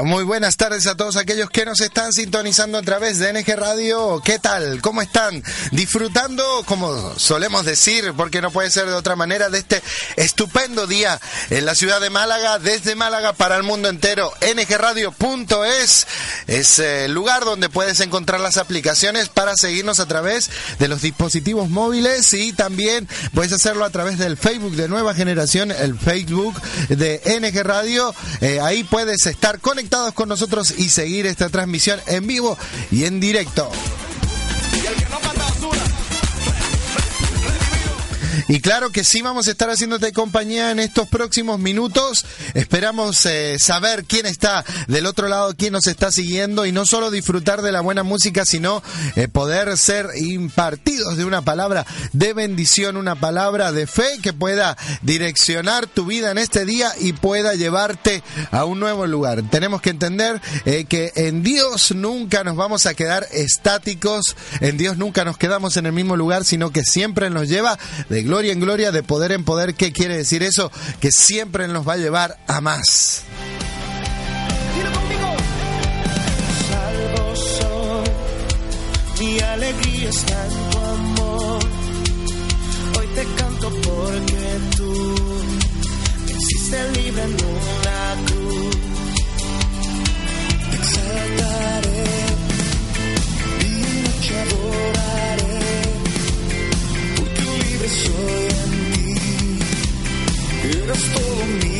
Muy buenas tardes a todos aquellos que nos están sintonizando a través de NG Radio. ¿Qué tal? ¿Cómo están? Disfrutando, como solemos decir, porque no puede ser de otra manera, de este estupendo día en la ciudad de Málaga, desde Málaga para el mundo entero. NGRadio.es es el lugar donde puedes encontrar las aplicaciones para seguirnos a través de los dispositivos móviles y también puedes hacerlo a través del Facebook de Nueva Generación, el Facebook de NG Radio. Eh, ahí puedes estar conectado conectados con nosotros y seguir esta transmisión en vivo y en directo. Y claro que sí vamos a estar haciéndote compañía en estos próximos minutos. Esperamos eh, saber quién está del otro lado, quién nos está siguiendo y no solo disfrutar de la buena música, sino eh, poder ser impartidos de una palabra de bendición, una palabra de fe que pueda direccionar tu vida en este día y pueda llevarte a un nuevo lugar. Tenemos que entender eh, que en Dios nunca nos vamos a quedar estáticos, en Dios nunca nos quedamos en el mismo lugar, sino que siempre nos lleva de gloria en gloria, de poder en poder. ¿Qué quiere decir eso? Que siempre nos va a llevar a más. Salvo soy, mi alegría está en tu amor. Hoy te canto porque tú me hiciste libre en soy en ti, eres todo mi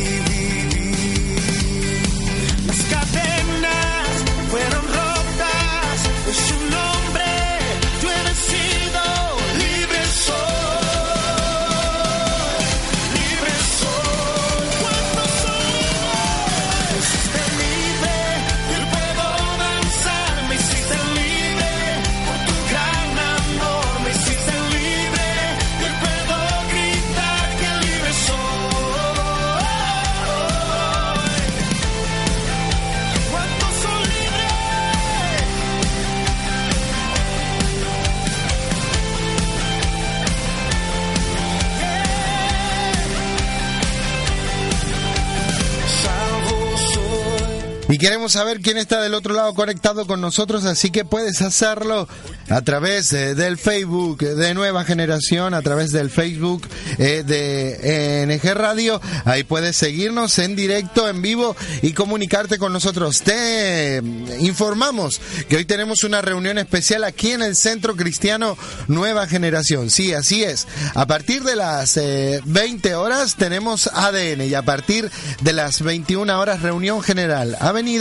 queremos saber quién está del otro lado conectado con nosotros, así que puedes hacerlo a través eh, del Facebook de Nueva Generación, a través del Facebook eh, de NG Radio. Ahí puedes seguirnos en directo, en vivo y comunicarte con nosotros. Te eh, informamos que hoy tenemos una reunión especial aquí en el Centro Cristiano Nueva Generación. Sí, así es. A partir de las eh, 20 horas tenemos ADN y a partir de las 21 horas reunión general. Avenida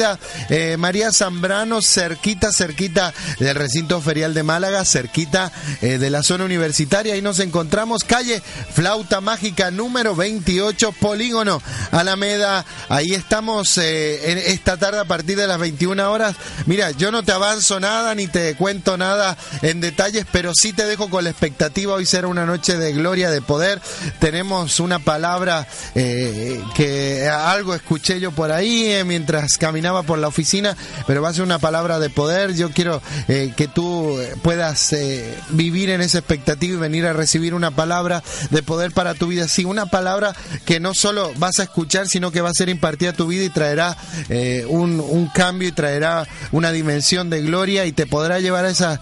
eh, María Zambrano, cerquita, cerquita del recinto ferial de Málaga, cerquita eh, de la zona universitaria. Ahí nos encontramos, calle Flauta Mágica número 28, Polígono Alameda. Ahí estamos eh, en esta tarde a partir de las 21 horas. Mira, yo no te avanzo nada ni te cuento nada en detalles, pero sí te dejo con la expectativa. Hoy será una noche de gloria, de poder. Tenemos una palabra que algo escuché yo por ahí mientras caminaba por la oficina, pero va a ser una palabra de poder. Yo quiero eh, que tú puedas eh, vivir en esa expectativa y venir a recibir una palabra de poder para tu vida. Sí, una palabra que no solo vas a escuchar, sino que va a ser impartida a tu vida y traerá eh, un, cambio y traerá una dimensión de gloria y te podrá llevar a esa,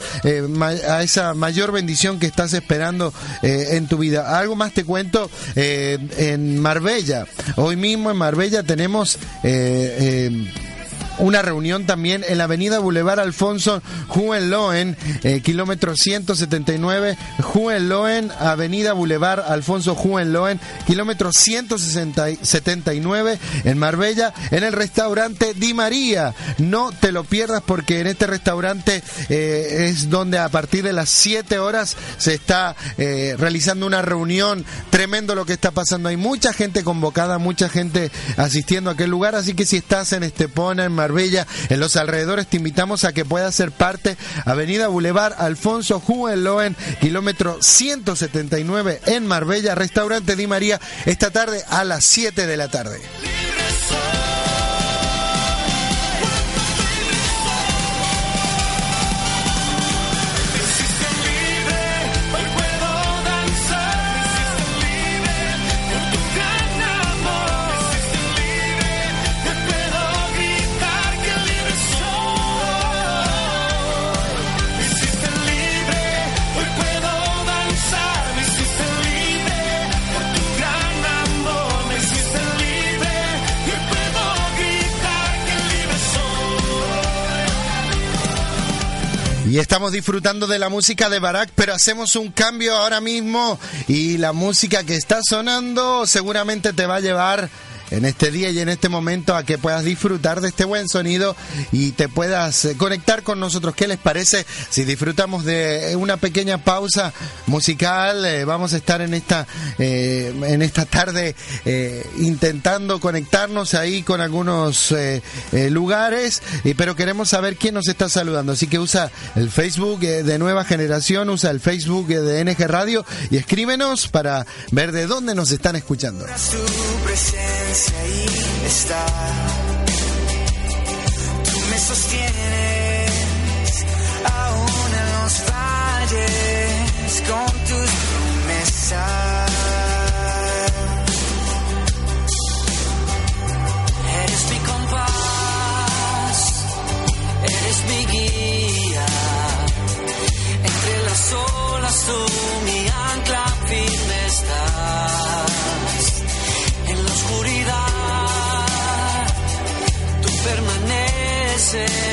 a esa mayor bendición que estás esperando en tu vida. Algo más te cuento en Marbella. Hoy mismo en Marbella tenemos... una reunión también en la avenida Boulevard Alfonso Juenloen, eh, kilómetro 179, Juenloen, avenida Boulevard Alfonso Juenloen, kilómetro 179 en Marbella, en el restaurante Di María. No te lo pierdas porque en este restaurante eh, es donde a partir de las 7 horas se está eh, realizando una reunión. Tremendo lo que está pasando. Hay mucha gente convocada, mucha gente asistiendo a aquel lugar, así que si estás en Estepona, en Marbella, en los alrededores, te invitamos a que puedas ser parte. Avenida Boulevard Alfonso Juenloen, kilómetro 179 en Marbella, restaurante Di María, esta tarde a las 7 de la tarde. Estamos disfrutando de la música de Barak, pero hacemos un cambio ahora mismo y la música que está sonando seguramente te va a llevar en este día y en este momento a que puedas disfrutar de este buen sonido y te puedas eh, conectar con nosotros. ¿Qué les parece si disfrutamos de una pequeña pausa musical? Eh, vamos a estar en esta eh, en esta tarde eh, intentando conectarnos ahí con algunos lugares, pero queremos saber quién nos está saludando. Así que usa el Facebook de Nueva Generación, usa el Facebook de NG Radio y escríbenos para ver de dónde nos están escuchando. Ahí está. Tú me sostienes aún en los valles con tus promesas. Eres mi compás, eres mi guía. Entre las olas tú say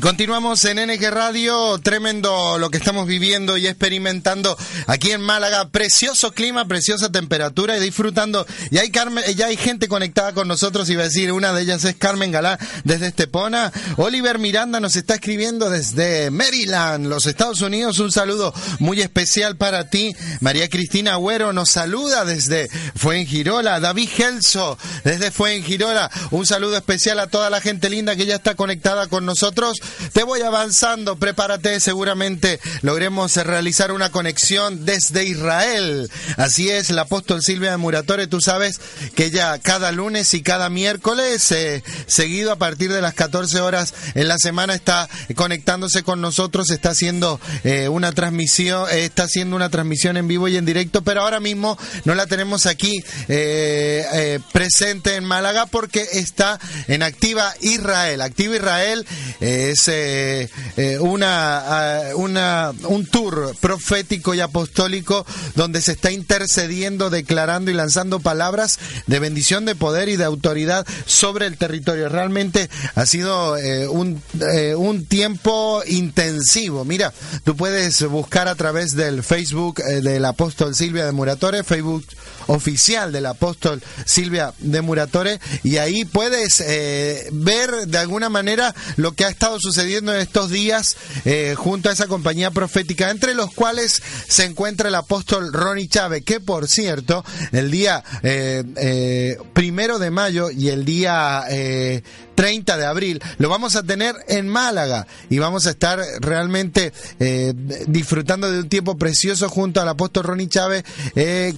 Continuamos en NG Radio, tremendo lo que estamos viviendo y experimentando aquí en Málaga, precioso clima, preciosa temperatura y disfrutando. Y hay Carmen, ya hay gente conectada con nosotros, iba a decir, una de ellas es Carmen Galá desde Estepona. Oliver Miranda nos está escribiendo desde Maryland, los Estados Unidos. Un saludo muy especial para ti. María Cristina Agüero nos saluda desde Fuengirola. David Gelso desde Fuengirola. Un saludo especial a toda la gente linda que ya está conectada con nosotros. Te voy avanzando, prepárate, seguramente logremos realizar una conexión desde Israel. Así es, el apóstol Silvia de Muratore, tú sabes que ella cada lunes y cada miércoles, eh, seguido a partir de las 14 horas en la semana, está conectándose con nosotros, está haciendo eh, una transmisión, eh, está haciendo una transmisión en vivo y en directo, pero ahora mismo no la tenemos aquí presente en Málaga porque está en Activa Israel. Activa Israel es eh, eh, una, ah, una, un tour profético y apostólico donde se está intercediendo, declarando y lanzando palabras de bendición, de poder y de autoridad sobre el territorio. Realmente ha sido eh, un, un tiempo intensivo. Mira, tú puedes buscar a través del Facebook del apóstol Silvia de Muratore, Facebook oficial del apóstol Silvia de Muratore, y ahí puedes eh, ver de alguna manera lo que ha estado sucediendo en estos días eh, junto a esa compañía profética, entre los cuales se encuentra el apóstol Ronnie Chávez, que por cierto, el día eh, eh, primero de mayo y el día eh, 30 de abril lo vamos a tener en Málaga y vamos a estar realmente disfrutando de un tiempo precioso junto al apóstol Ronnie Chávez,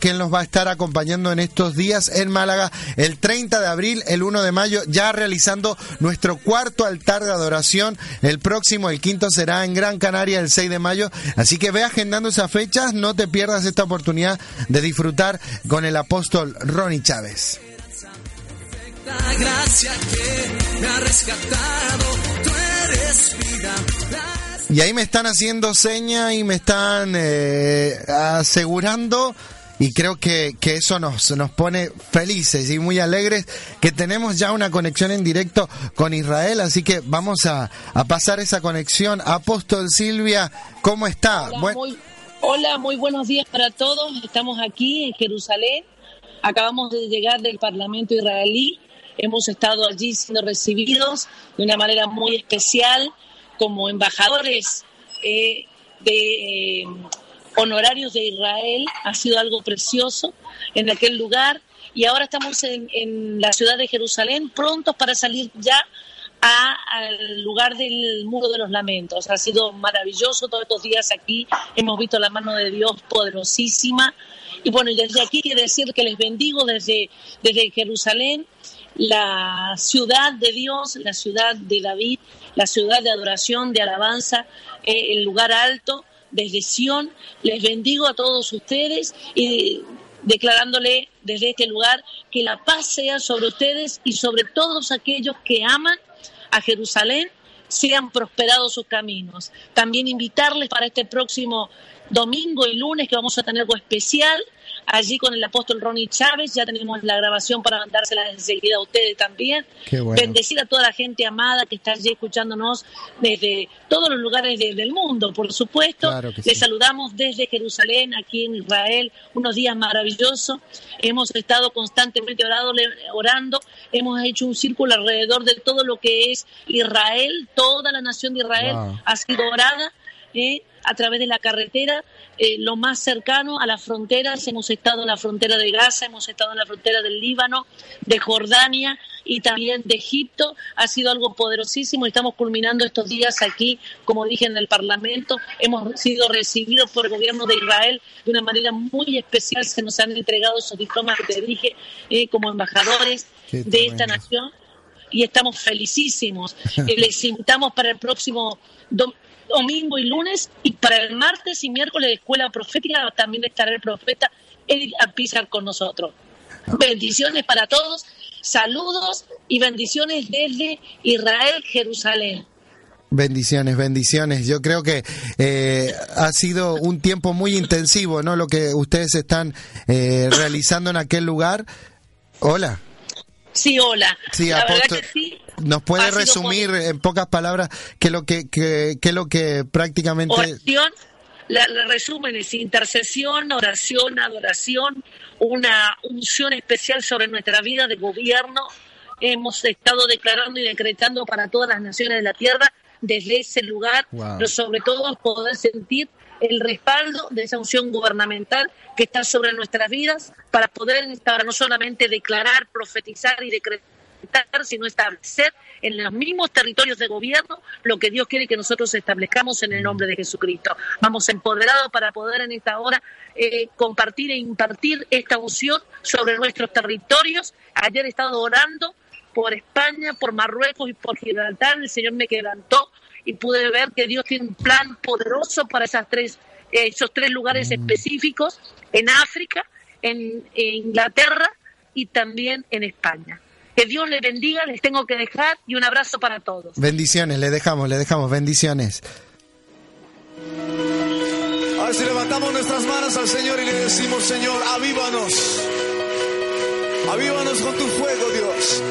quien nos va a estar acompañando en estos días en Málaga el 30 de abril, el 1 de mayo, ya realizando nuestro cuarto altar de adoración. El próximo, el quinto, será en Gran Canaria el 6 de mayo. Así que ve agendando esas fechas, no te pierdas esta oportunidad de disfrutar con el apóstol Ronnie Chávez. Y ahí me están haciendo seña y me están eh, asegurando y creo que, que eso nos, nos pone felices y muy alegres que tenemos ya una conexión en directo con Israel, así que vamos a, a pasar esa conexión. Apóstol Silvia, ¿cómo está? Hola, Buen- muy, hola, muy buenos días para todos. Estamos aquí en Jerusalén. Acabamos de llegar del Parlamento israelí. Hemos estado allí siendo recibidos de una manera muy especial como embajadores eh, de eh, honorarios de Israel. Ha sido algo precioso en aquel lugar. Y ahora estamos en, la ciudad de Jerusalén, prontos para salir ya a- al lugar del Muro de los Lamentos. Ha sido maravilloso todos estos días aquí. Hemos visto la mano de Dios poderosísima. Y bueno, desde aquí quiero decir que les bendigo desde, desde Jerusalén, la ciudad de Dios, la ciudad de David, la ciudad de adoración, de alabanza, eh, el lugar alto, desde Sión. Les bendigo a todos ustedes y declarándole desde este lugar que la paz sea sobre ustedes y sobre todos aquellos que aman a Jerusalén, sean prosperados sus caminos. También invitarles para este próximo domingo y lunes que vamos a tener algo especial allí con el apóstol Ronnie Chávez. Ya tenemos la grabación para mandársela enseguida a ustedes también. Qué bueno. Bendecir a toda la gente amada que está allí escuchándonos desde todos los lugares de- del mundo, por supuesto. Claro que sí. Les saludamos desde Jerusalén, aquí en Israel, unos días maravillosos. Hemos estado constantemente orado- orando, hemos hecho un círculo alrededor de todo lo que es Israel, toda la nación de Israel Wow. ha sido orada. ¿eh? A través de la carretera, eh, lo más cercano a las fronteras. Hemos estado en la frontera de Gaza, hemos estado en la frontera del Líbano, de Jordania y también de Egipto. Ha sido algo poderosísimo. Estamos culminando estos días aquí, como dije, en el Parlamento. Hemos sido recibidos por el gobierno de Israel de una manera muy especial. Se nos han entregado esos diplomas que te dije eh, como embajadores Qué de esta nación y estamos felicísimos. Eh, Les invitamos para el próximo domingo y lunes y para el martes y miércoles de Escuela Profética también estará el profeta Eric Pizar con nosotros. Bendiciones para todos, saludos y bendiciones desde Israel, Jerusalén. Bendiciones, bendiciones. Yo creo que eh, ha sido un tiempo muy intensivo, ¿no? Lo que ustedes están eh, realizando en aquel lugar. Hola. Sí, hola. Sí, la verdad apóstol. que sí. ¿Nos puede resumir en pocas palabras qué es lo que, qué, qué es lo que prácticamente... Oración, la, la resumen es intercesión, oración, adoración, una unción especial sobre nuestra vida de gobierno. Hemos estado declarando y decretando para todas las naciones de la tierra desde ese lugar, Wow. pero sobre todo poder sentir el respaldo de esa unción gubernamental que está sobre nuestras vidas para poder hora no solamente declarar, profetizar y decretar, sino establecer en los mismos territorios de gobierno lo que Dios quiere que nosotros establezcamos en el nombre de Jesucristo. Vamos empoderados para poder en esta hora eh, compartir e impartir esta unción sobre nuestros territorios. Ayer he estado orando por España, por Marruecos y por Gibraltar. El Señor me quebrantó y pude ver que Dios tiene un plan poderoso para esas tres, eh, esos tres lugares específicos en África, en, en Inglaterra y también en España. Que Dios les bendiga, les tengo que dejar y un abrazo para todos. Bendiciones, le dejamos, le dejamos, bendiciones. A ver si levantamos nuestras manos al Señor y le decimos, Señor, avívanos. Avívanos con tu fuego, Dios.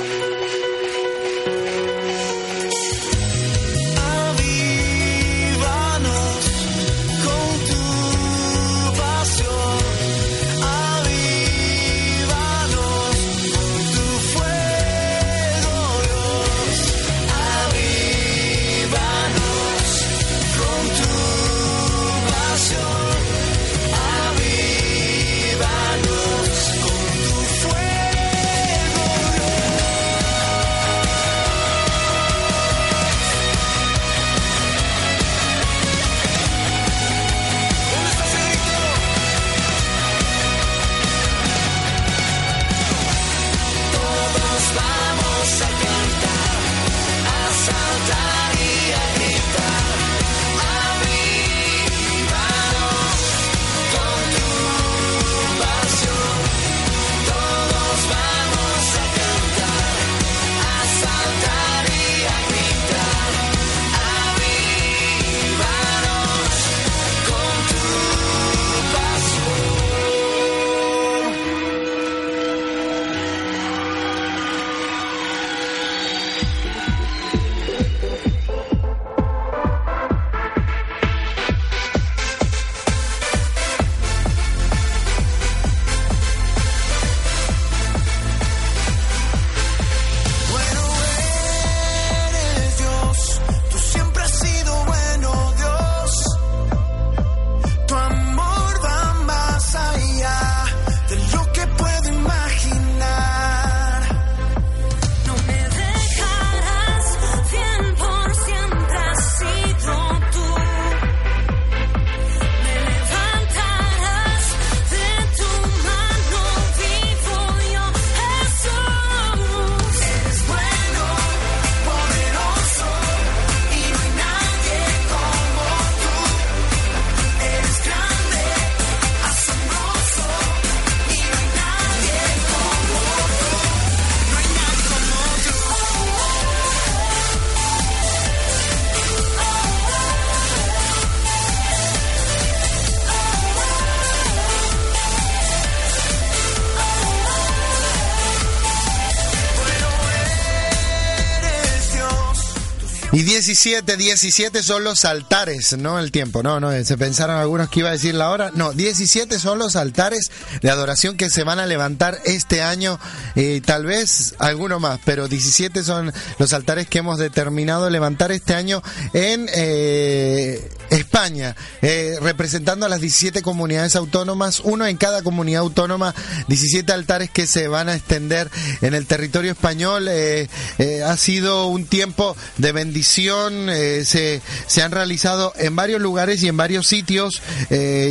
17, 17 son los altares, no el tiempo, no, no, se pensaron algunos que iba a decir la hora, no, 17 son los altares de adoración que se van a levantar este año, eh, tal vez alguno más, pero 17 son los altares que hemos determinado levantar este año en eh, España, eh, representando a las 17 comunidades autónomas, uno en cada comunidad autónoma, 17 altares que se van a extender en el territorio español. eh, eh, ha sido un tiempo de bendición, se, se han realizado en varios lugares y en varios sitios.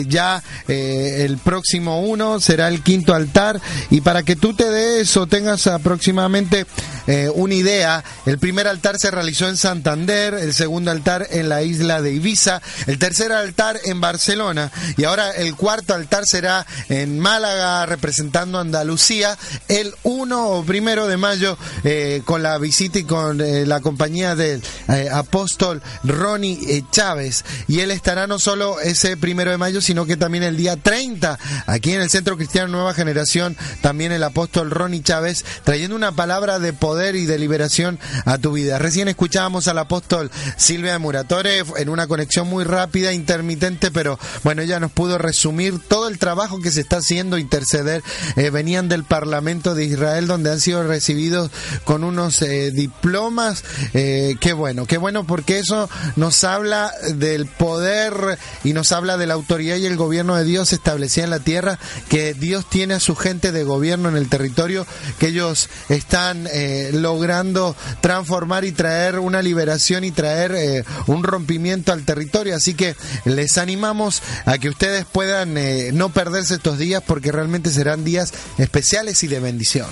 ya el próximo uno será el quinto altar. Y para que tú te des o tengas aproximadamente una idea, el primer altar se realizó en Santander, el segundo altar en la isla de Ibiza, el tercer altar en Barcelona y ahora el cuarto altar será en Málaga representando Andalucía el 1 o primero de mayo eh, con la visita y con eh, la compañía del eh, apóstol Ronnie Chávez y él estará no solo ese primero de mayo sino que también el día 30 aquí en el Centro Cristiano Nueva Generación también el apóstol Ronnie Chávez trayendo una palabra de poder y de liberación a tu vida. Recién escuchábamos al apóstol Silvia Muratore en una conexión muy rápida, intermitente, pero bueno, ella nos pudo resumir todo el trabajo que se está haciendo, interceder. Eh, venían del Parlamento de Israel donde han sido recibidos con unos eh, diplomas. Eh, qué bueno, qué bueno porque eso nos habla del poder y nos habla de la autoridad y el gobierno de Dios establecida en la tierra, que Dios tiene a su gente de gobierno en el territorio, que ellos están logrando transformar y traer una liberación y traer un rompimiento al territorio. Así que les animamos a que ustedes puedan eh, no perderse estos días porque realmente serán días especiales y de bendición.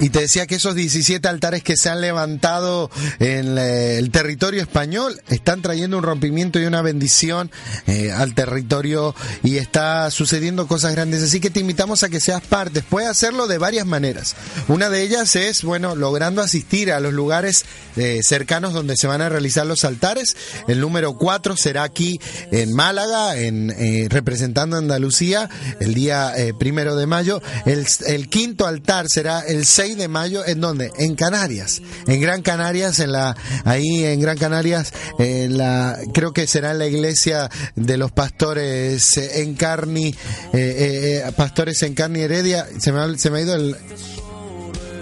Y te decía que esos 17 altares que se han levantado en eh, el territorio español están trayendo un rompimiento y una bendición eh, al territorio y está sucediendo cosas grandes. Así que te invitamos a que seas parte. Puedes hacerlo de varias maneras. Una de ellas es, bueno, logrando asistir a los lugares eh, cercanos donde se van a realizar los altares. El número 4 será aquí en Málaga, en eh, representando a Andalucía, el día primero de mayo. El, el quinto altar será el 6 de mayo, ¿en dónde? En Canarias, en Gran Canarias, en la, ahí en Gran Canarias, en la, creo que será la iglesia de los pastores eh, en Carni, eh, eh, pastores en Carni Heredia, se me ha, se me ha ido el,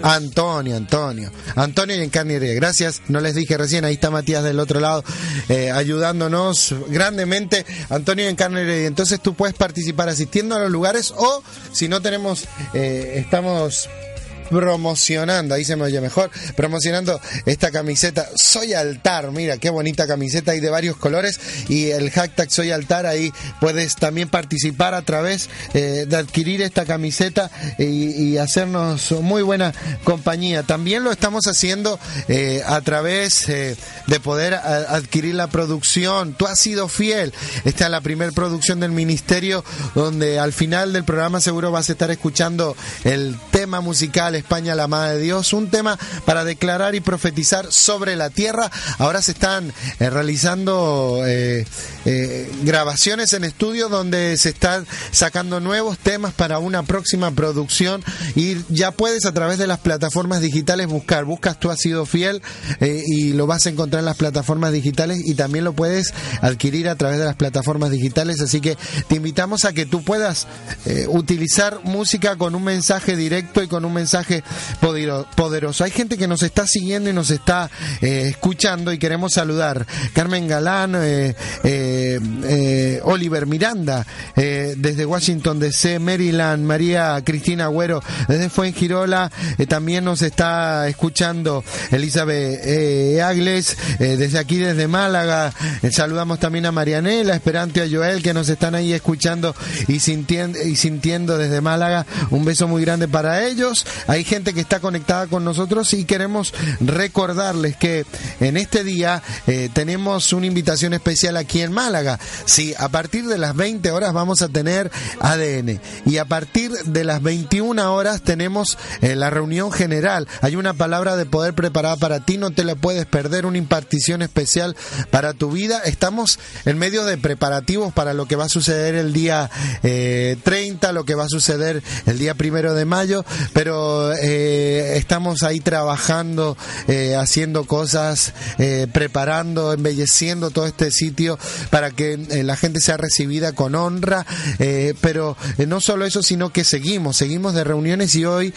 Antonio, Antonio. Antonio y en carne y heredia. Gracias, no les dije recién, ahí está Matías del otro lado ayudándonos grandemente. Antonio y en carne y heredia. Entonces tú puedes participar asistiendo a los lugares o si no tenemos, estamos promocionando, ahí se me oye mejor, promocionando esta camiseta Soy Altar, mira qué bonita camiseta hay de varios colores y el hashtag Soy Altar, ahí puedes también participar a través eh, de adquirir esta camiseta y, hacernos muy buena compañía. También lo estamos haciendo eh, a través eh, de poder adquirir la producción. Tú has sido fiel. Esta es la primera producción del ministerio donde al final del programa seguro vas a estar escuchando el tema musical España la amada de Dios, un tema para declarar y profetizar sobre la tierra. Ahora se están eh, realizando eh, eh, grabaciones en estudio donde se están sacando nuevos temas para una próxima producción. Y ya puedes a través de las plataformas digitales buscar, buscas tú has sido fiel y lo vas a encontrar en las plataformas digitales y también lo puedes adquirir a través de las plataformas digitales, así que te invitamos a que tú puedas utilizar música con un mensaje directo y con un mensaje podero- poderoso. Hay gente que nos está siguiendo y nos está eh, escuchando y queremos saludar. Carmen Galán, eh, eh, Oliver Miranda, desde Washington DC, Maryland, María Cristina Agüero, desde Fuengirola, también nos está escuchando Elizabeth Agles, desde aquí, desde Málaga. Saludamos también a Marianela, Esperante, a Joel, que nos están ahí escuchando y sintiendo, y sintiendo desde Málaga. Un beso muy grande para ellos. Gente que está conectada con nosotros y queremos recordarles que en este día eh, tenemos una invitación especial aquí en Málaga. Sí, a partir de las 20 horas vamos a tener ADN y a partir de las 21 horas tenemos eh, la reunión general. Hay una palabra de poder preparada para ti, no te la puedes perder, una impartición especial para tu vida. Estamos en medio de preparativos para lo que va a suceder el día eh, 30, lo que va a suceder el día primero de mayo, pero eh, estamos ahí trabajando, eh, haciendo cosas, eh, preparando, embelleciendo todo este sitio para que la gente sea recibida con honra, pero no solo eso, sino que seguimos, seguimos de reuniones y hoy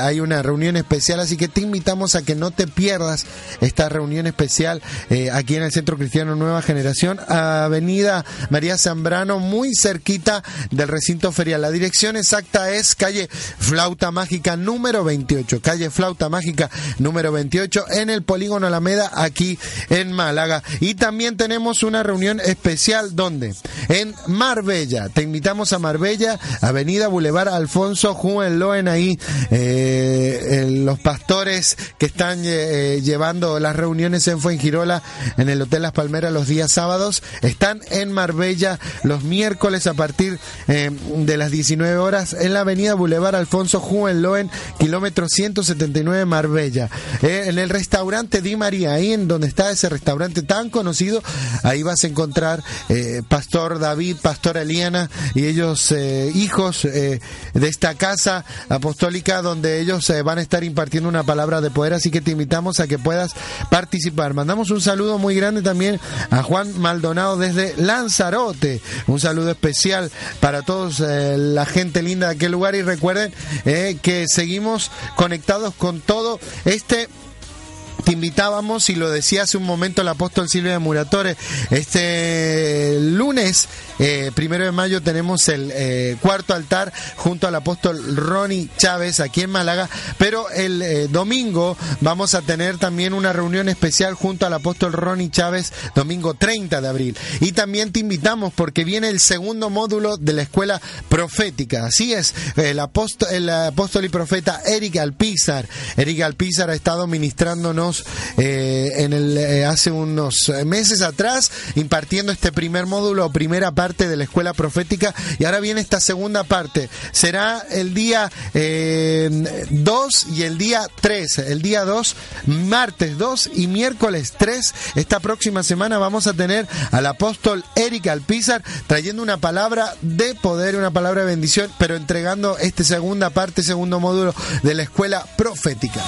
hay una reunión especial, así que te invitamos a que no te pierdas esta reunión especial aquí en el Centro Cristiano Nueva Generación, Avenida María Zambrano, muy cerquita del recinto ferial. La dirección exacta es calle Flauta Mágica número 28, calle Flauta Mágica número 28 en el Polígono Alameda aquí en Málaga. Y también tenemos una reunión especial donde en Marbella. Te invitamos a Marbella, Avenida Boulevard Alfonso Juvenloen ahí eh, eh, los pastores que están eh, llevando las reuniones en Fuengirola en el Hotel Las Palmeras los días sábados están en Marbella los miércoles a partir eh, de las 19 horas en la Avenida Boulevard Alfonso Juvenloen, kilómetro 179 Marbella. Eh, en el restaurante Di María, ahí en donde está ese restaurante tan conocido, ahí vas a encontrar eh, Pastor David, Pastor Eliana y ellos eh, hijos de esta casa apostólica donde ellos van a estar impartiendo una palabra de poder, así que te invitamos a que puedas participar. Mandamos un saludo muy grande también a Juan Maldonado desde Lanzarote. Un saludo especial para todos la gente linda de aquel lugar y recuerden que seguimos conectados con todo. Este te invitábamos y lo decía hace un momento el apóstol Silvia de Muratore este lunes eh, primero de mayo tenemos el eh, cuarto altar junto al apóstol Ronnie Chávez aquí en Málaga pero el eh, domingo vamos a tener también una reunión especial junto al apóstol Ronnie Chávez domingo 30 de abril. Y también te invitamos porque viene el segundo módulo de la escuela profética. Así es el apóstol, el apóstol y profeta Eric Alpizar. Eric Alpizar ha estado ministrándonos en el, hace unos meses atrás, impartiendo este primer módulo primera parte de la escuela profética, y ahora viene esta segunda parte. Será el día 2 y el día 3. El día 2, martes 2 y miércoles 3. Esta próxima semana vamos a tener al apóstol Eric Alpizar trayendo una palabra de poder, una palabra de bendición, pero entregando esta segunda parte, segundo módulo de la escuela profética.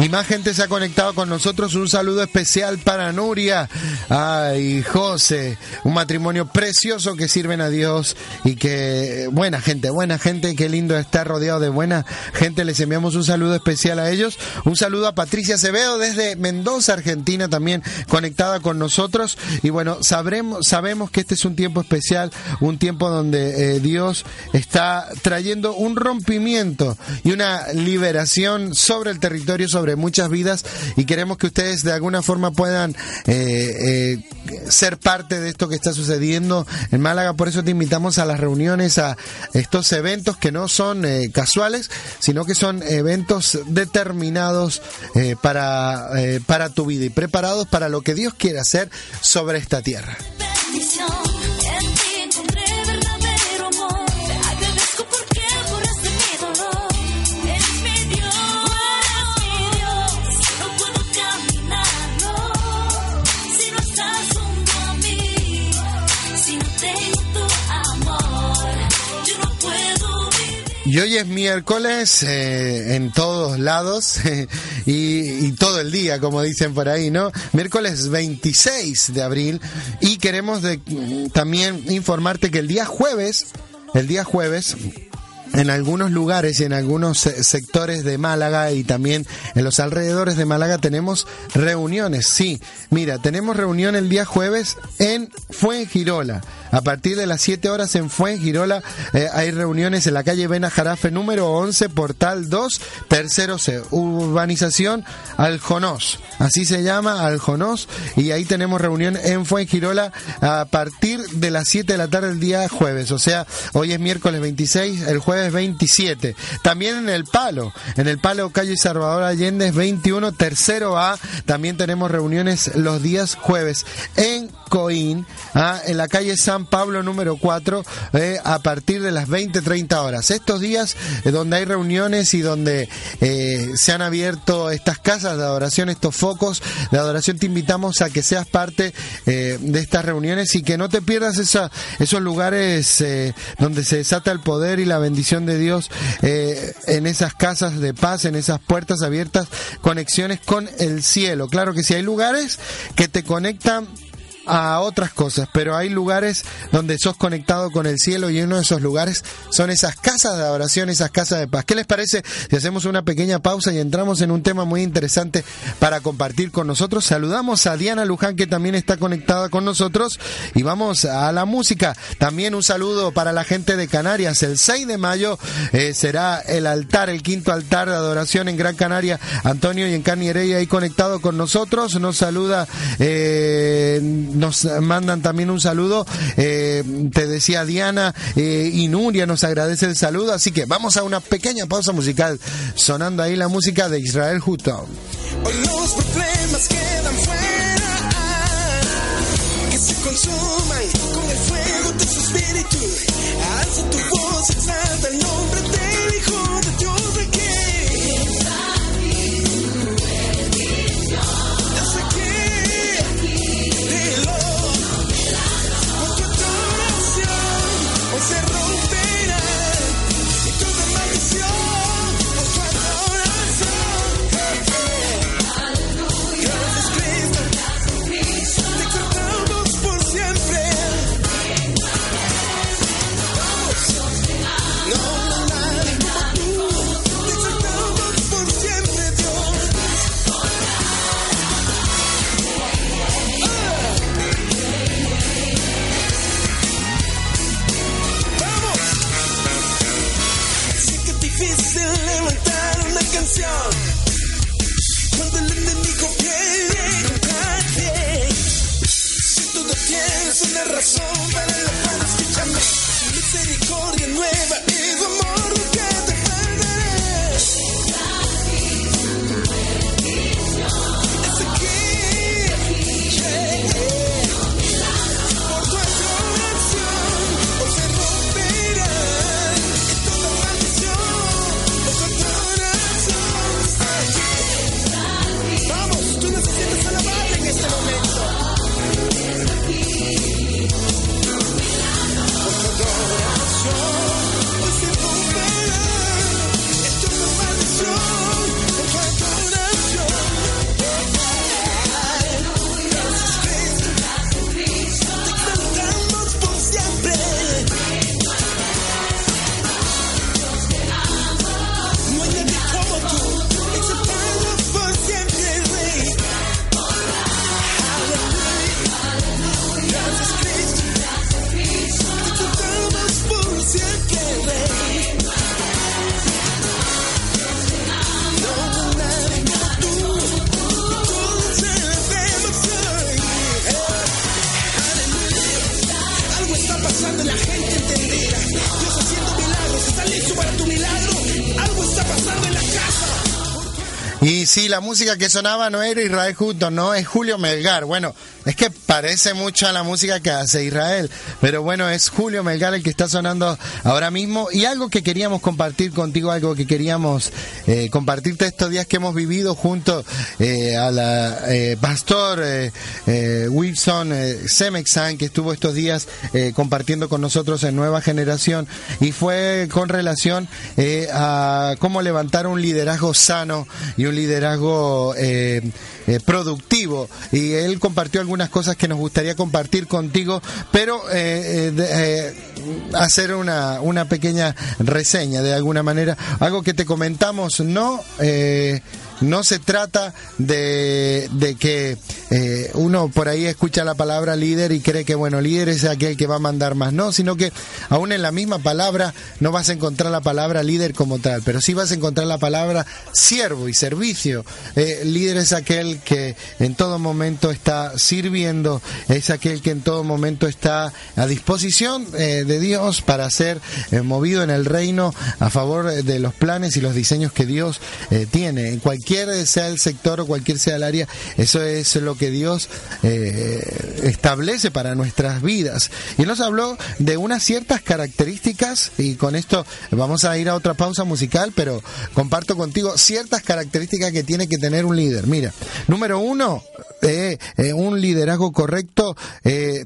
Y más gente se ha conectado con nosotros. Un saludo especial para Nuria. Ay, José. Un matrimonio precioso que sirven a Dios y que buena gente, buena gente. Qué lindo estar rodeado de buena gente. Les enviamos un saludo especial a ellos. Un saludo a Patricia Acevedo desde Mendoza, Argentina, también conectada con nosotros. Y bueno, sabremos, sabemos que este es un tiempo especial, un tiempo donde eh, Dios está trayendo un rompimiento y una liberación sobre el territorio, sobre muchas vidas y queremos que ustedes de alguna forma puedan eh, eh, ser parte de esto que está sucediendo en Málaga. Por eso te invitamos a las reuniones, a estos eventos que no son eh, casuales, sino que son eventos determinados para, para tu vida y preparados para lo que Dios quiere hacer sobre esta tierra. Y hoy es miércoles eh, en todos lados y, todo el día, como dicen por ahí, ¿no? Miércoles 26 de abril y queremos de- también informarte que el día jueves, el día jueves, en algunos lugares y en algunos se- sectores de Málaga y también en los alrededores de Málaga tenemos reuniones. Sí, mira, tenemos reunión el día jueves en Fuengirola. A partir de las 7 horas en Fuengirola eh, hay reuniones en la calle Bena Jarafe número 11, Portal 2, tercero C, urbanización Aljonós. Así se llama Aljonós y ahí tenemos reunión en Fuengirola a partir de las 7 de la tarde el día jueves. O sea, hoy es miércoles 26, el jueves 27. También en el Palo, en el Palo calle Salvador Allende 21, tercero A. También tenemos reuniones los días jueves en Coín, ah, en la calle San Pablo número 4, eh, a partir de las 20-30 horas. Estos días eh, donde hay reuniones y donde eh, se han abierto estas casas de adoración, estos focos de adoración, te invitamos a que seas parte de estas reuniones y que no te pierdas esos lugares donde se desata el poder y la bendición de Dios en esas casas de paz, en esas puertas abiertas, conexiones con el cielo. Claro que sí, hay lugares que te conectan a otras cosas, pero hay lugares donde sos conectado con el cielo y uno de esos lugares son esas casas de adoración, esas casas de paz. ¿Qué les parece si hacemos una pequeña pausa y entramos en un tema muy interesante para compartir con nosotros? Saludamos a Diana Luján que también está conectada con nosotros y vamos a la música. También un saludo para la gente de Canarias. El 6 de mayo eh, será el altar, el quinto altar de adoración en Gran Canaria. Antonio y en Cani Heredia ahí conectado con nosotros. Nos saluda eh, nos mandan también un saludo. eh, te decía Diana eh, y Nuria nos agradece el saludo. Así que vamos a una pequeña pausa musical, sonando ahí la música de Israel Hutton. Hoy los problemas quedan fuera, que se consuman con el fuego de su espíritu. Alza tu voz, exalta el nombre sí, la música que sonaba no era Israel Hutton, no, es Julio Melgar. Bueno, es que parece mucho a la música que hace Israel, pero bueno, es Julio Melgar el que está sonando ahora mismo. Y algo que queríamos compartir contigo, algo que queríamos eh, compartirte estos días que hemos vivido junto eh, a la eh, pastor eh, eh, Wilson Semexan, que estuvo estos días compartiendo con nosotros en Nueva Generación, y fue con relación a cómo levantar un liderazgo sano y un liderazgo productivo. Y él compartió algunas cosas que nos gustaría compartir contigo, pero eh, eh, eh, hacer una, una pequeña reseña de alguna manera. Algo que te comentamos, no. eh, no se trata de, de que eh, uno por ahí escucha la palabra líder y cree que, bueno, líder es aquel que va a mandar más. No, sino que aún en la misma palabra no vas a encontrar la palabra líder como tal, pero sí vas a encontrar la palabra siervo y servicio. Eh, líder es aquel que en todo momento está sirviendo, es aquel que en todo momento está a disposición eh, de Dios para ser movido en el reino a favor de los planes y los diseños que Dios tiene. En cualquier sea el sector o cualquier sea el área, eso es lo que Dios eh, establece para nuestras vidas. Y nos habló de unas ciertas características, y con esto vamos a ir a otra pausa musical, pero comparto contigo ciertas características que tiene que tener un líder. Mira, número uno, eh, eh, un liderazgo correcto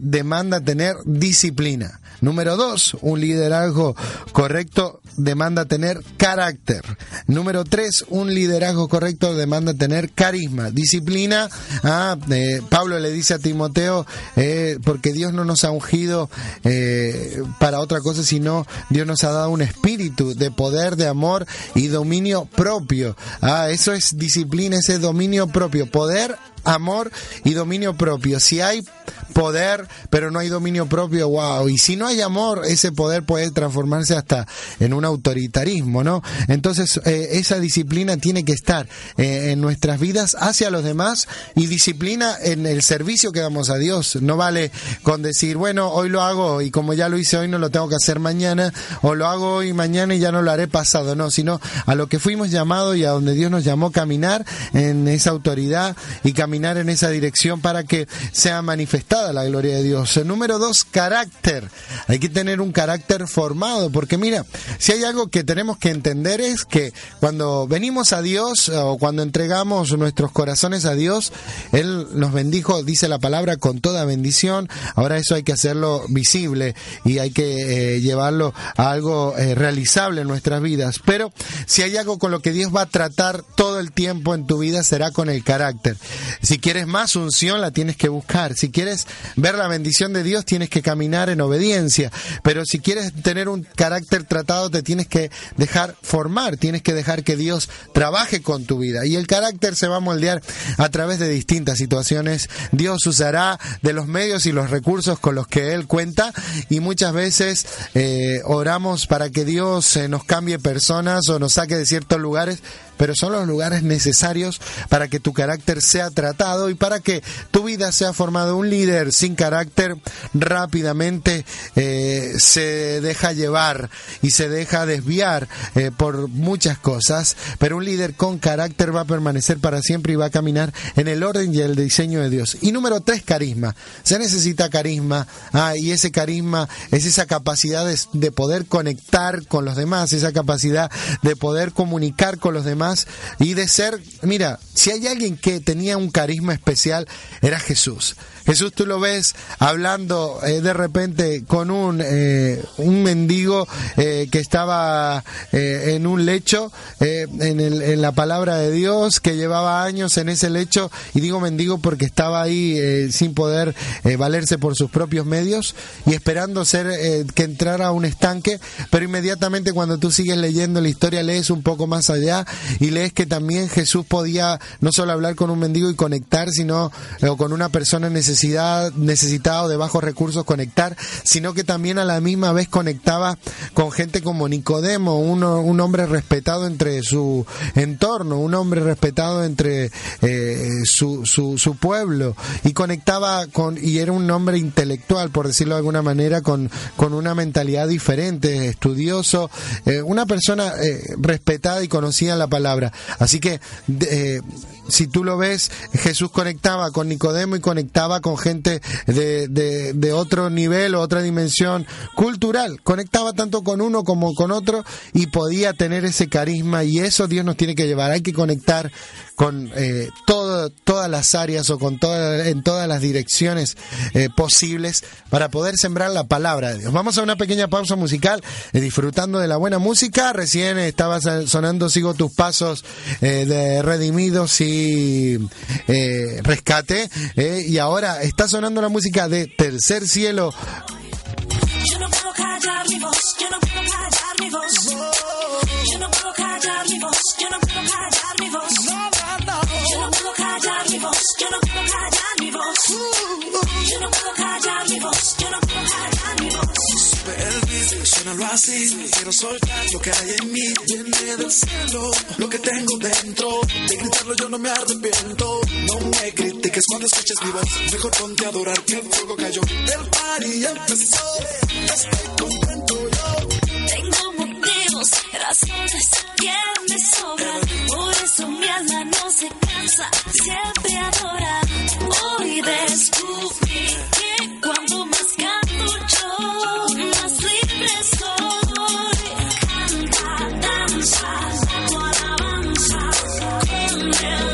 demanda tener disciplina. Número dos, un liderazgo correcto demanda tener carácter. Número tres, un liderazgo correcto demanda tener carisma. Disciplina, ah, eh, Pablo le dice a Timoteo, eh, porque Dios no nos ha ungido eh, para otra cosa, sino Dios nos ha dado un espíritu de poder, de amor y dominio propio. Ah, eso es disciplina, ese dominio propio. Poder, amor y dominio propio. Si hay poder, pero no hay dominio propio, wow. Y si no hay amor, ese poder puede transformarse hasta en un autoritarismo, ¿no? Entonces, eh, esa disciplina tiene que estar eh, en nuestras vidas hacia los demás y disciplina en el servicio que damos a Dios. No vale con decir, bueno, hoy lo hago y como ya lo hice hoy no lo tengo que hacer mañana, o lo hago hoy mañana y ya no lo haré pasado, no, sino a lo que fuimos llamados y a donde Dios nos llamó caminar en esa autoridad y caminar en esa dirección para que sea manifestada la gloria de Dios. El número dos, carácter. Hay que tener un carácter formado, porque mira, si hay algo que tenemos que entender es que cuando venimos a Dios o cuando entregamos nuestros corazones a Dios, Él nos bendijo, dice la palabra, con toda bendición. Ahora eso hay que hacerlo visible y hay que eh, llevarlo a algo eh, realizable en nuestras vidas. Pero si hay algo con lo que Dios va a tratar todo el tiempo en tu vida será con el carácter. Si quieres más unción, la tienes que buscar. Si quieres ver la bendición de Dios, tienes que caminar en obediencia. Pero si quieres tener un carácter tratado, te tienes que dejar formar, tienes que dejar que Dios trabaje con tu vida. Y el carácter se va a moldear a través de distintas situaciones. Dios usará de los medios y los recursos con los que Él cuenta y muchas veces eh, oramos para que Dios eh, nos cambie personas o nos saque de ciertos lugares, pero son los lugares necesarios para que tu carácter sea tratado y para que tu vida sea formado. Un líder sin carácter rápidamente eh, se deja llevar y se deja desviar eh, por muchas cosas, pero un líder con carácter va a permanecer para siempre y va a caminar en el orden y el diseño de Dios. Y número tres, carisma. Se necesita carisma ah, y ese carisma es esa capacidad de, de poder conectar con los demás, esa capacidad de poder comunicar con los demás y de ser, mira, si hay alguien que tenía un carisma especial, era Jesús. Jesús tú lo ves hablando eh, de repente con un, eh, un mendigo eh, que estaba eh, en un lecho, eh, en, el- en la palabra de Dios, que llevaba años en ese lecho, y digo mendigo porque estaba ahí sin poder valerse por sus propios medios y esperando ser que entrara a un estanque, pero inmediatamente cuando tú sigues leyendo la historia lees un poco más allá y lees que también Jesús podía no solo hablar con un mendigo y conectar, sino o con una persona en necesidad, necesitada o de bajos recursos conectar, sino que también a la misma vez conectaba con gente como Nicodemo, uno- un hombre respetado entre su entorno, un hombre respetado entre eh, su, su, su pueblo y conectaba con y era un hombre intelectual, por decirlo de alguna manera, con, con una mentalidad diferente, estudioso, eh, una persona eh, respetada y conocida la palabra. Así que si tú lo ves, Jesús conectaba con Nicodemo y conectaba con gente de, de, otro nivel o otra dimensión cultural. Conectaba tanto con uno como con otro y podía tener ese carisma y eso Dios nos tiene que llevar. Hay que conectar con eh, todas las áreas o con toda- en todas las direcciones eh, posibles para poder sembrar la palabra de Dios. Vamos a una pequeña pausa musical eh, disfrutando de la buena música. Recién estaba sonando Sigo tus pasos eh, de Redimidos y Rescate y ahora está sonando la música de Tercer Cielo Yo no puedo callar mi voz, yo no puedo callar mi voz mi voz, yo no puedo callar mi voz. Yo no puedo callar mi voz, yo no puedo callar mi voz. Sube el beat, suénalo así. Quiero soltar lo que hay en mí. Llené del cielo lo que tengo dentro. De gritarlo yo no me arrepiento. No me critiques cuando escuches mi voz. Mejor ponte a adorar que el fuego cayó. El party empezó. Estoy contento yo. Motivos, razones que me sobran. Por eso mi alma no se cansa, siempre adora. Hoy descubrí que cuando más canto yo, más libre soy. Canta, danza, tu alabanza con el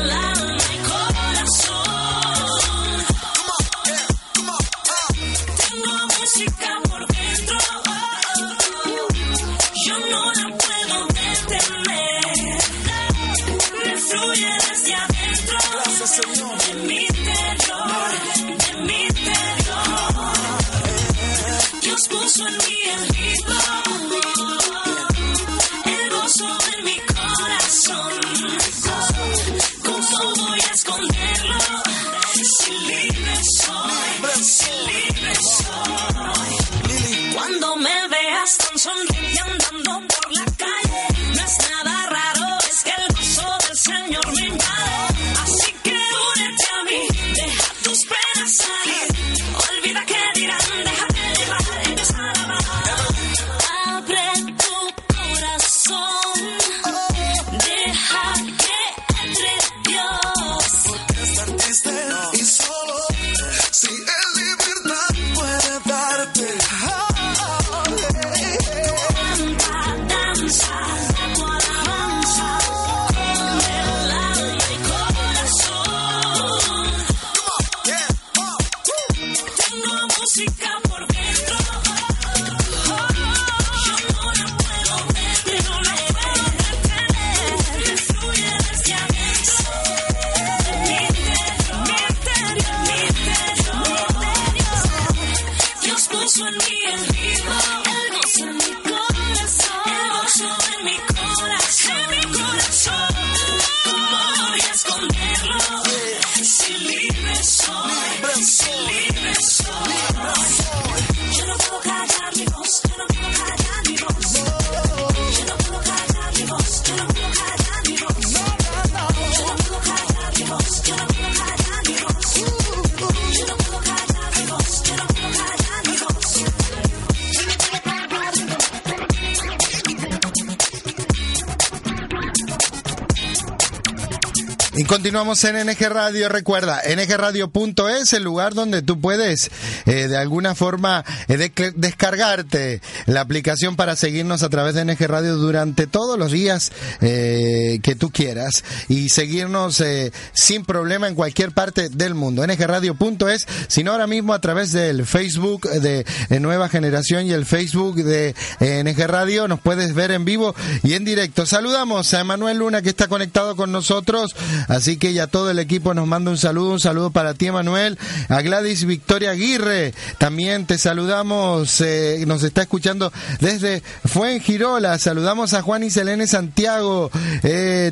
continuamos en NG Radio. Recuerda, ngradio.es, el lugar donde tú puedes eh, de alguna forma eh, de- descargarte la aplicación para seguirnos a través de NG Radio durante todos los días eh, que tú quieras y seguirnos eh, sin problema en cualquier parte del mundo. ngradio.es, sino ahora mismo a través del Facebook de Nueva Generación y el Facebook de NG Radio nos puedes ver en vivo y en directo. Saludamos a Emanuel Luna que está conectado con nosotros, así que ya todo el equipo nos manda un saludo, un saludo para ti Emanuel, a Gladys Victoria Aguirre, también te saludamos, eh, nos está escuchando desde Fuengirola, saludamos a Juan y Selene Santiago, eh,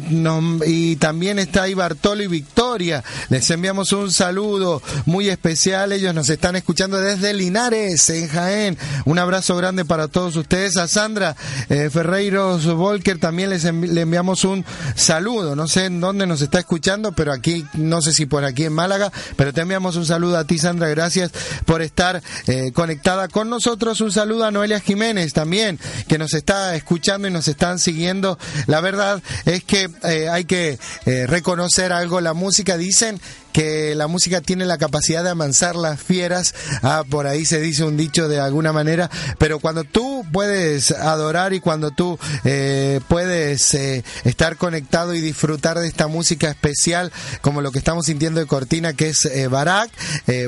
y también está ahí Bartolo y Victoria, les enviamos un saludo muy especial, ellos nos están escuchando desde Linares, en Jaén, un abrazo grande para todos ustedes, a Sandra eh, Ferreiros Volker también les envi- le enviamos un saludo, no sé en dónde nos está escuchando, pero aquí, no sé si por aquí en Málaga, pero te enviamos un saludo a ti Sandra, gracias por estar eh, conectada con nosotros, un saludo a Noelia Jiménez también, que nos está escuchando y nos están siguiendo, la verdad es que eh, hay que eh, reconocer algo, la música dicen que la música tiene la capacidad de amansar las fieras, ah, por ahí se dice un dicho de alguna manera, pero cuando tú puedes adorar y cuando tú eh, puedes eh, estar conectado y disfrutar de esta música especial, como lo que estamos sintiendo de Cortina, que es eh, Barak,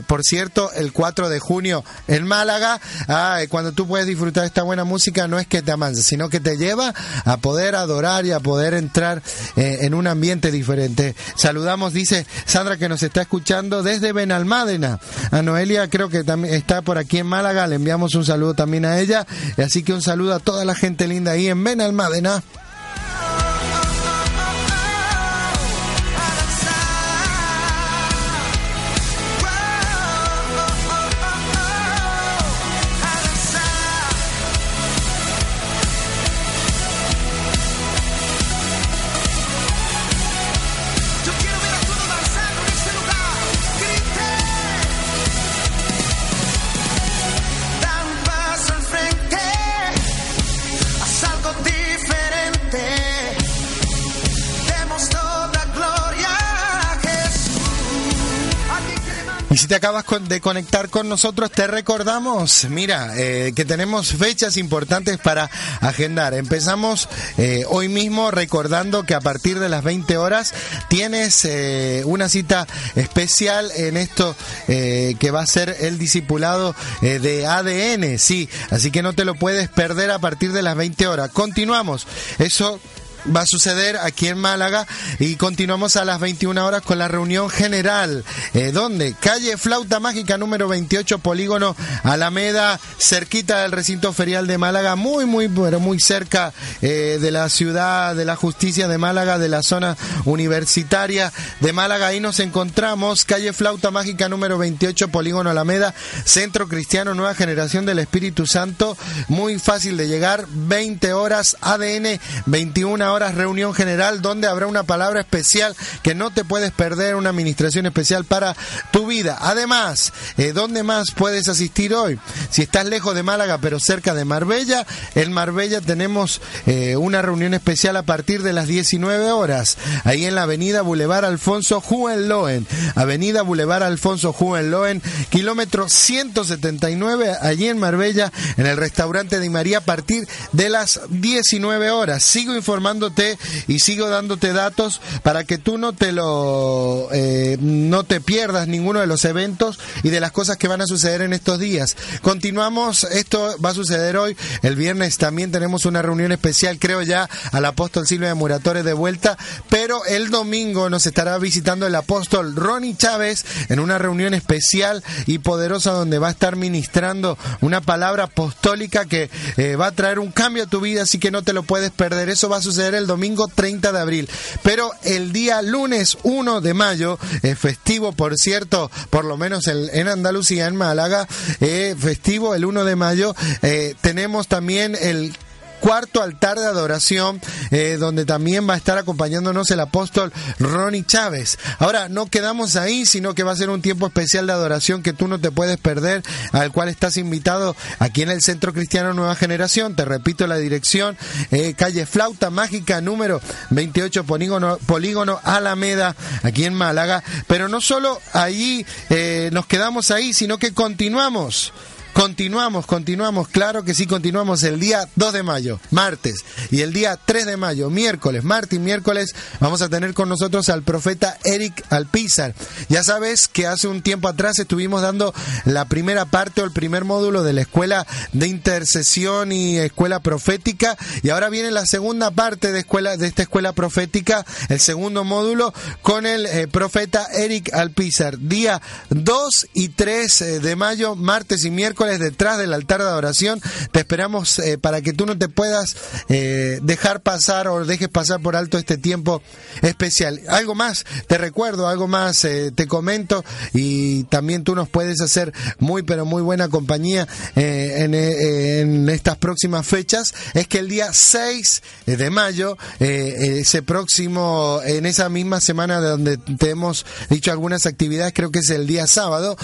por cierto, el 4 de junio en Málaga, ah, cuando tú puedes disfrutar de esta buena música, no es que te amansa, sino que te lleva a poder adorar y a poder entrar en un ambiente diferente. Saludamos, dice Sandra, que nos está escuchando desde Benalmádena. A Noelia creo que también está por aquí en Málaga, le enviamos un saludo también a ella. Así que un saludo a toda la gente linda ahí en Benalmádena. De conectar con nosotros, te recordamos, mira, eh, que tenemos fechas importantes para agendar. Empezamos eh, hoy mismo recordando que a partir de las 20 horas tienes eh, una cita especial en esto que va a ser el discipulado de ADN, sí, así que no te lo puedes perder a partir de las 20 horas. Continuamos, eso va a suceder aquí en Málaga y continuamos a las 21 horas con la reunión general. Eh. Calle Flauta Mágica número 28, Polígono Alameda, cerquita del recinto ferial de Málaga, muy, muy, pero muy cerca eh, de la ciudad de la justicia de Málaga, de la zona universitaria de Málaga. Ahí nos encontramos, calle Flauta Mágica número 28, Polígono Alameda, Centro Cristiano Nueva Generación del Espíritu Santo, muy fácil de llegar, 20 horas ADN, 21 horas reunión general, donde habrá una palabra especial que no te puedes perder, una administración especial para tu vida. Además, eh, ¿dónde más puedes asistir hoy? Si estás lejos de Málaga, pero cerca de Marbella, en Marbella tenemos eh, una reunión especial a partir de las 19 horas, ahí en la avenida Boulevard Alfonso Juenloen, avenida Boulevard Alfonso Juenloen, kilómetro 179, allí en Marbella, en el restaurante de María, a partir de las 19 horas. Sigo y sigo dándote datos para que tú no te lo eh, no te pierdas ninguno de los eventos y de las cosas que van a suceder en estos días. Continuamos, esto va a suceder hoy, el viernes también tenemos una reunión especial, creo ya, al apóstol Silvia de Muratores de vuelta, pero el domingo nos estará visitando el apóstol Ronnie Chávez en una reunión especial y poderosa donde va a estar ministrando una palabra apostólica que eh, va a traer un cambio a tu vida, así que no te lo puedes perder. Eso va a suceder el domingo 30 de abril. Pero el día lunes 1 de mayo, eh, festivo por cierto, por lo menos en, en Andalucía, en Málaga, eh, festivo el 1 de mayo, eh, tenemos también el cuarto altar de adoración, eh, donde también va a estar acompañándonos el apóstol Ronnie Chávez. Ahora, no quedamos ahí, sino que va a ser un tiempo especial de adoración que tú no te puedes perder, al cual estás invitado aquí en el Centro Cristiano Nueva Generación. Te repito la dirección, eh, calle Flauta Mágica, número 28, Polígono, Polígono Alameda, aquí en Málaga. Pero no solo ahí eh, nos quedamos ahí, sino que continuamos. Continuamos, continuamos, claro que sí, continuamos el día 2 de mayo, martes, y el día 3 de mayo, miércoles, martes y miércoles, vamos a tener con nosotros al profeta Eric Alpizar. Ya sabes que hace un tiempo atrás estuvimos dando la primera parte o el primer módulo de la escuela de intercesión y escuela profética, y ahora viene la segunda parte de, escuela, de esta escuela profética, el segundo módulo, con el eh, profeta Eric Alpizar, día 2 y 3 eh, de mayo, martes y miércoles detrás del altar de adoración. Te esperamos eh, para que tú no te puedas eh, dejar pasar o dejes pasar por alto este tiempo especial. Algo más, te recuerdo, algo más, eh, te comento y también tú nos puedes hacer muy pero muy buena compañía en, estas próximas fechas. Es que el día 6 de mayo, ese próximo, en esa misma semana de donde te hemos dicho algunas actividades, creo que es el día sábado,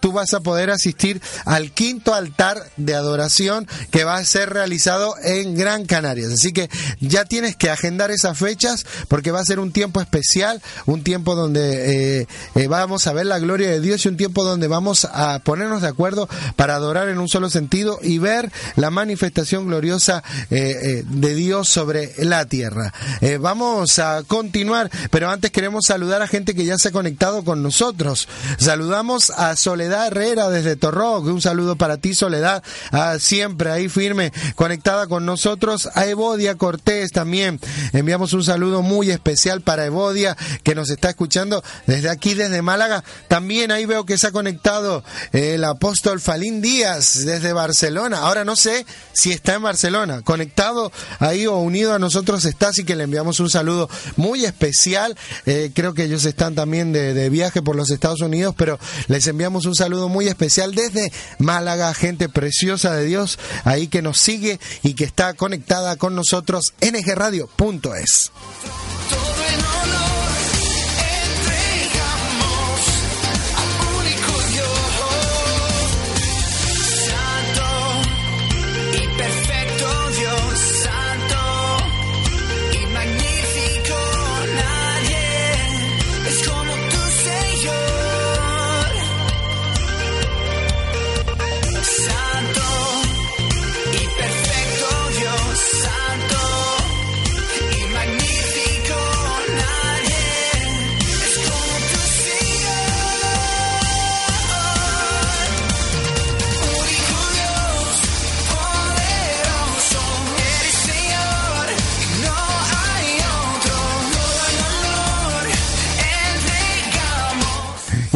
tú vas a poder asistir al quinto altar de adoración que va a ser realizado en Gran Canarias. Así que ya tienes que agendar esas fechas porque va a ser un tiempo especial, un tiempo donde eh, eh, vamos a ver la gloria de Dios y un tiempo donde vamos a ponernos de acuerdo para adorar en un solo sentido y ver la manifestación gloriosa eh, de Dios sobre la tierra. Vamos a continuar, pero antes queremos saludar a gente que ya se ha conectado con nosotros. Saludamos a Soledad Herrera desde Torroc, un saludo para ti Soledad, ah, siempre ahí firme, conectada con nosotros. A Evodia Cortés también, enviamos un saludo muy especial para Evodia que nos está escuchando desde aquí, desde Málaga. También ahí veo que se ha conectado el apóstol Falín Díaz desde Barcelona. Ahora no sé si está en Barcelona, conectado ahí o unido a nosotros está, así que le enviamos un saludo muy especial. Eh, creo que ellos están también de, de viaje por los Estados Unidos, pero les enviamos un saludo muy especial desde gente preciosa de Dios ahí que nos sigue y que está conectada con nosotros, en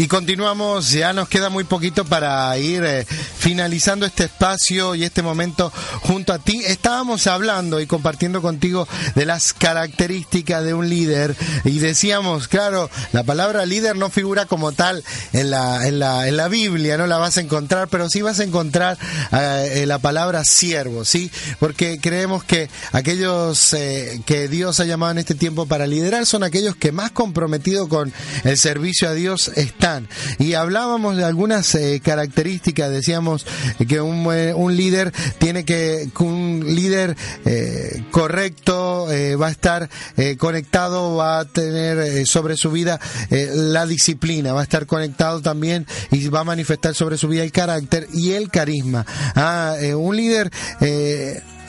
Y continuamos, ya nos queda muy poquito para ir eh, finalizando este espacio y este momento junto a ti. Estábamos hablando y compartiendo contigo de las características de un líder y decíamos, claro, la palabra líder no figura como tal en la, en la, en la Biblia, no la vas a encontrar, pero sí vas a encontrar eh, la palabra siervo, ¿sí? Porque creemos que aquellos eh, que Dios ha llamado en este tiempo para liderar son aquellos que más comprometidos con el servicio a Dios están. Y hablábamos de algunas eh, características, decíamos que un, un líder tiene que, un líder eh, correcto eh, va a estar conectado, va a tener sobre su vida la disciplina, va a estar conectado también y va a manifestar sobre su vida el carácter y el carisma. Ah, un líder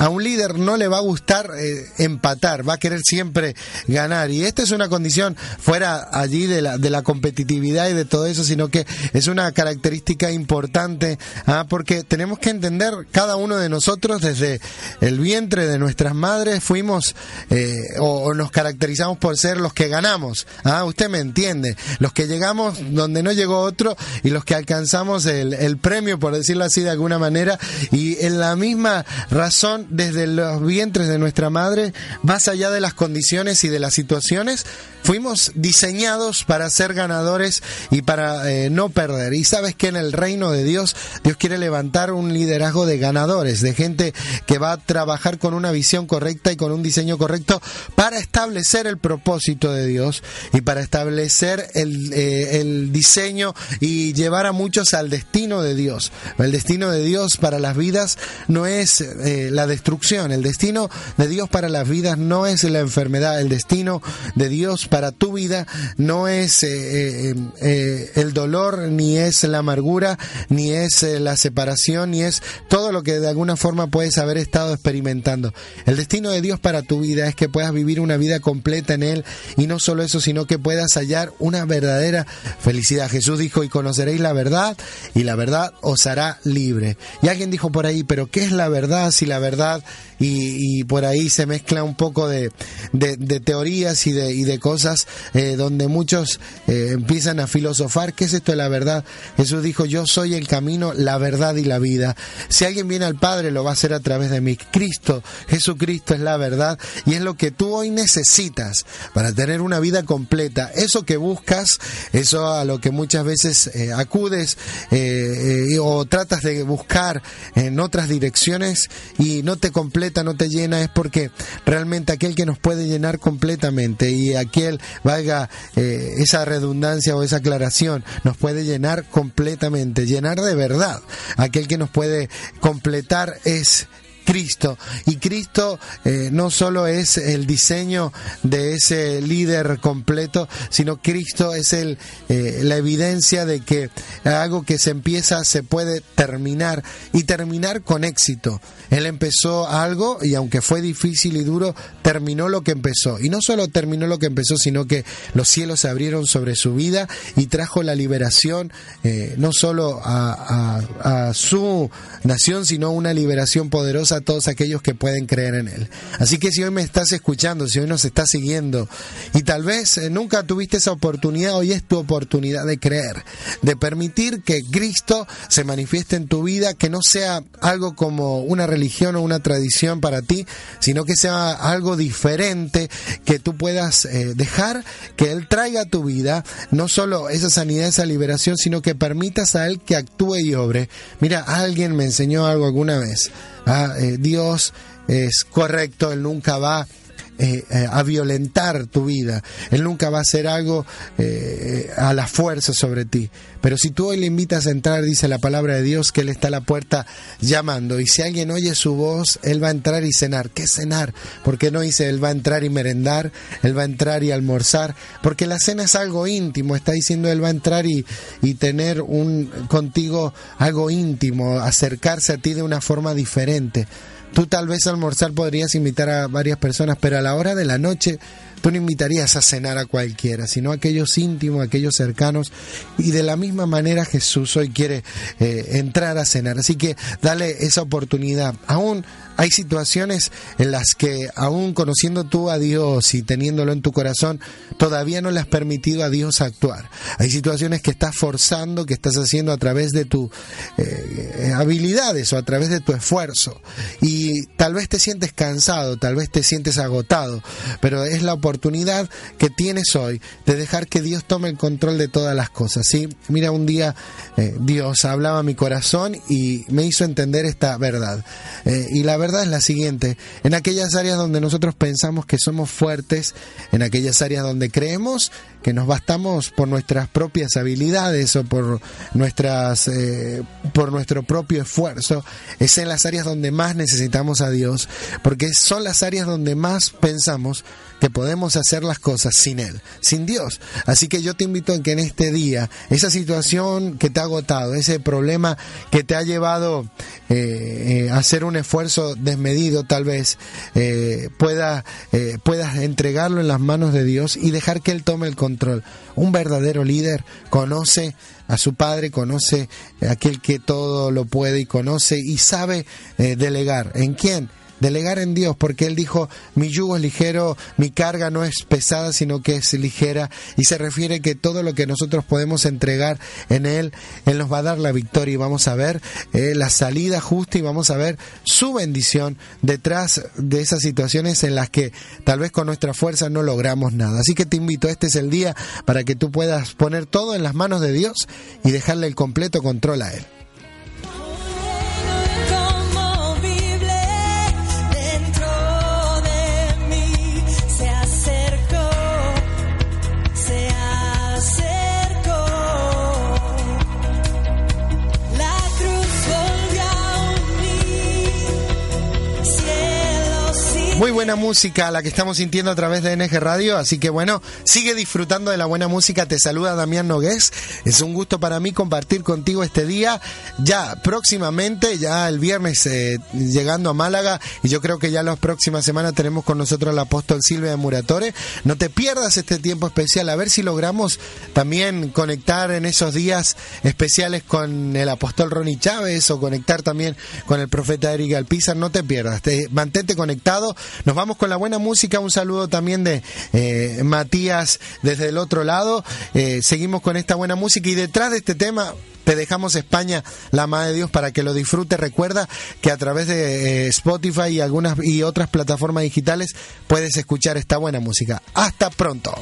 a un líder no le va a gustar eh, empatar, va a querer siempre ganar. Y esta es una condición fuera allí de la, de la competitividad y de todo eso, sino que es una característica importante, ah, porque tenemos que entender cada uno de nosotros desde el vientre de nuestras madres fuimos eh, o, nos caracterizamos por ser los que ganamos. Ah, usted me entiende, los que llegamos donde no llegó otro y los que alcanzamos el premio, por decirlo así de alguna manera, y en la misma razón desde los vientres de nuestra madre, más allá de las condiciones y de las situaciones, fuimos diseñados para ser ganadores y para eh, no perder. Y sabes que en el reino de Dios, Dios quiere levantar un liderazgo de ganadores, de gente que va a trabajar con una visión correcta y con un diseño correcto para establecer el propósito de Dios y para establecer el, eh, el diseño y llevar a muchos al destino de Dios. El destino de Dios para las vidas no es eh, la el destino de Dios para las vidas no es la enfermedad, el destino de Dios para tu vida no es eh, eh, eh, el dolor, ni es la amargura, ni es la separación, ni es todo lo que de alguna forma puedes haber estado experimentando. El destino de Dios para tu vida es que puedas vivir una vida completa en Él y no solo eso, sino que puedas hallar una verdadera felicidad. Jesús dijo, y conoceréis la verdad y la verdad os hará libre. Y alguien dijo por ahí, pero ¿qué es la verdad si la verdad sociedade y, y por ahí se mezcla un poco de, teorías y de, y de cosas eh, donde muchos eh, empiezan a filosofar. ¿Qué es esto de la verdad? Jesús dijo, yo soy el camino, la verdad y la vida. Si alguien viene al Padre, lo va a hacer a través de mí. Cristo, Jesucristo es la verdad y es lo que tú hoy necesitas para tener una vida completa. Eso que buscas, eso a lo que muchas veces eh, acudes o tratas de buscar en otras direcciones y no te completa, no te llena, es porque realmente aquel que nos puede llenar completamente y aquel, valga eh, esa redundancia o esa aclaración, nos puede llenar completamente, llenar de verdad. Aquel que nos puede completar es Cristo. Y Cristo eh, no solo es el diseño de ese líder completo, sino Cristo es el, eh, la evidencia de que algo que se empieza se puede terminar y terminar con éxito. Él empezó algo y aunque fue difícil y duro, terminó lo que empezó. Y no solo terminó lo que empezó, sino que los cielos se abrieron sobre su vida y trajo la liberación eh, no solo a, su nación, sino una liberación poderosa a todos aquellos que pueden creer en Él. Así que si hoy me estás escuchando, si hoy nos estás siguiendo y tal vez eh, nunca tuviste esa oportunidad, hoy es tu oportunidad de creer, de permitir que Cristo se manifieste en tu vida, que no sea algo como una religión o una tradición para ti, sino que sea algo diferente, que tú puedas eh, dejar que Él traiga a tu vida no solo esa sanidad, esa liberación, sino que permitas a Él que actúe y obre. Mira, alguien me enseñó algo alguna vez. Ah, eh, Dios es correcto, Él nunca va eh, eh, a violentar tu vida. Él nunca va a hacer algo eh, a la fuerza sobre ti. Pero si tú hoy le invitas a entrar, dice la palabra de Dios, que Él está a la puerta llamando. Y si alguien oye su voz, Él va a entrar y cenar. ¿Qué cenar? Porque no dice Él va a entrar y merendar, Él va a entrar y almorzar. Porque la cena es algo íntimo. Está diciendo Él va a entrar y, y tener un contigo algo íntimo, acercarse a ti de una forma diferente. Tú tal vez al almorzar podrías invitar a varias personas, pero a la hora de la noche tú no invitarías a cenar a cualquiera, sino a aquellos íntimos, a aquellos cercanos. Y de la misma manera Jesús hoy quiere eh, entrar a cenar. Así que dale esa oportunidad. Aún hay situaciones en las que, aún conociendo tú a Dios y teniéndolo en tu corazón, todavía no le has permitido a Dios actuar. Hay situaciones que estás forzando, que estás haciendo a través de tus eh, habilidades o a través de tu esfuerzo. Y tal vez te sientes cansado, tal vez te sientes agotado, pero es la oportunidad que tienes hoy de dejar que Dios tome el control de todas las cosas. ¿sí? Mira, un día eh, Dios hablaba a mi corazón y me hizo entender esta verdad. Eh, y la verdad es la siguiente, en aquellas áreas donde nosotros pensamos que somos fuertes, en aquellas áreas donde creemos que nos bastamos por nuestras propias habilidades o por nuestras eh, por nuestro propio esfuerzo, es en las áreas donde más necesitamos a Dios, porque son las áreas donde más pensamos que podemos hacer las cosas sin Él, sin Dios. Así que yo te invito a que en este día, esa situación que te ha agotado, ese problema que te ha llevado eh, eh, a hacer un esfuerzo desmedido tal vez, eh, pueda, eh, puedas entregarlo en las manos de Dios y dejar que Él tome el control. Un verdadero líder conoce a su padre, conoce a aquel que todo lo puede y conoce y sabe delegar. ¿En quién? Delegar en Dios, porque Él dijo, mi yugo es ligero, mi carga no es pesada, sino que es ligera, y se refiere que todo lo que nosotros podemos entregar en Él, Él nos va a dar la victoria y vamos a ver eh, la salida justa y vamos a ver su bendición detrás de esas situaciones en las que tal vez con nuestra fuerza no logramos nada. Así que te invito, este es el día para que tú puedas poner todo en las manos de Dios y dejarle el completo control a Él. Muy buena música la que estamos sintiendo a través de NG Radio, así que bueno, sigue disfrutando de la buena música. Te saluda Damián Nogués. Es un gusto para mí compartir contigo este día. Ya próximamente, ya el viernes eh, llegando a Málaga, y yo creo que ya la próxima semana tenemos con nosotros al apóstol Silvia de Muratore. No te pierdas este tiempo especial, a ver si logramos también conectar en esos días especiales con el apóstol Ronnie Chávez o conectar también con el profeta Eric Alpizar. No te pierdas, te, mantente conectado. Nos vamos con la buena música. Un saludo también de eh, Matías desde el otro lado. Eh, seguimos con esta buena música y detrás de este tema te dejamos España, la Madre de Dios, para que lo disfrutes. Recuerda que a través de eh, Spotify y algunas y otras plataformas digitales puedes escuchar esta buena música. Hasta pronto.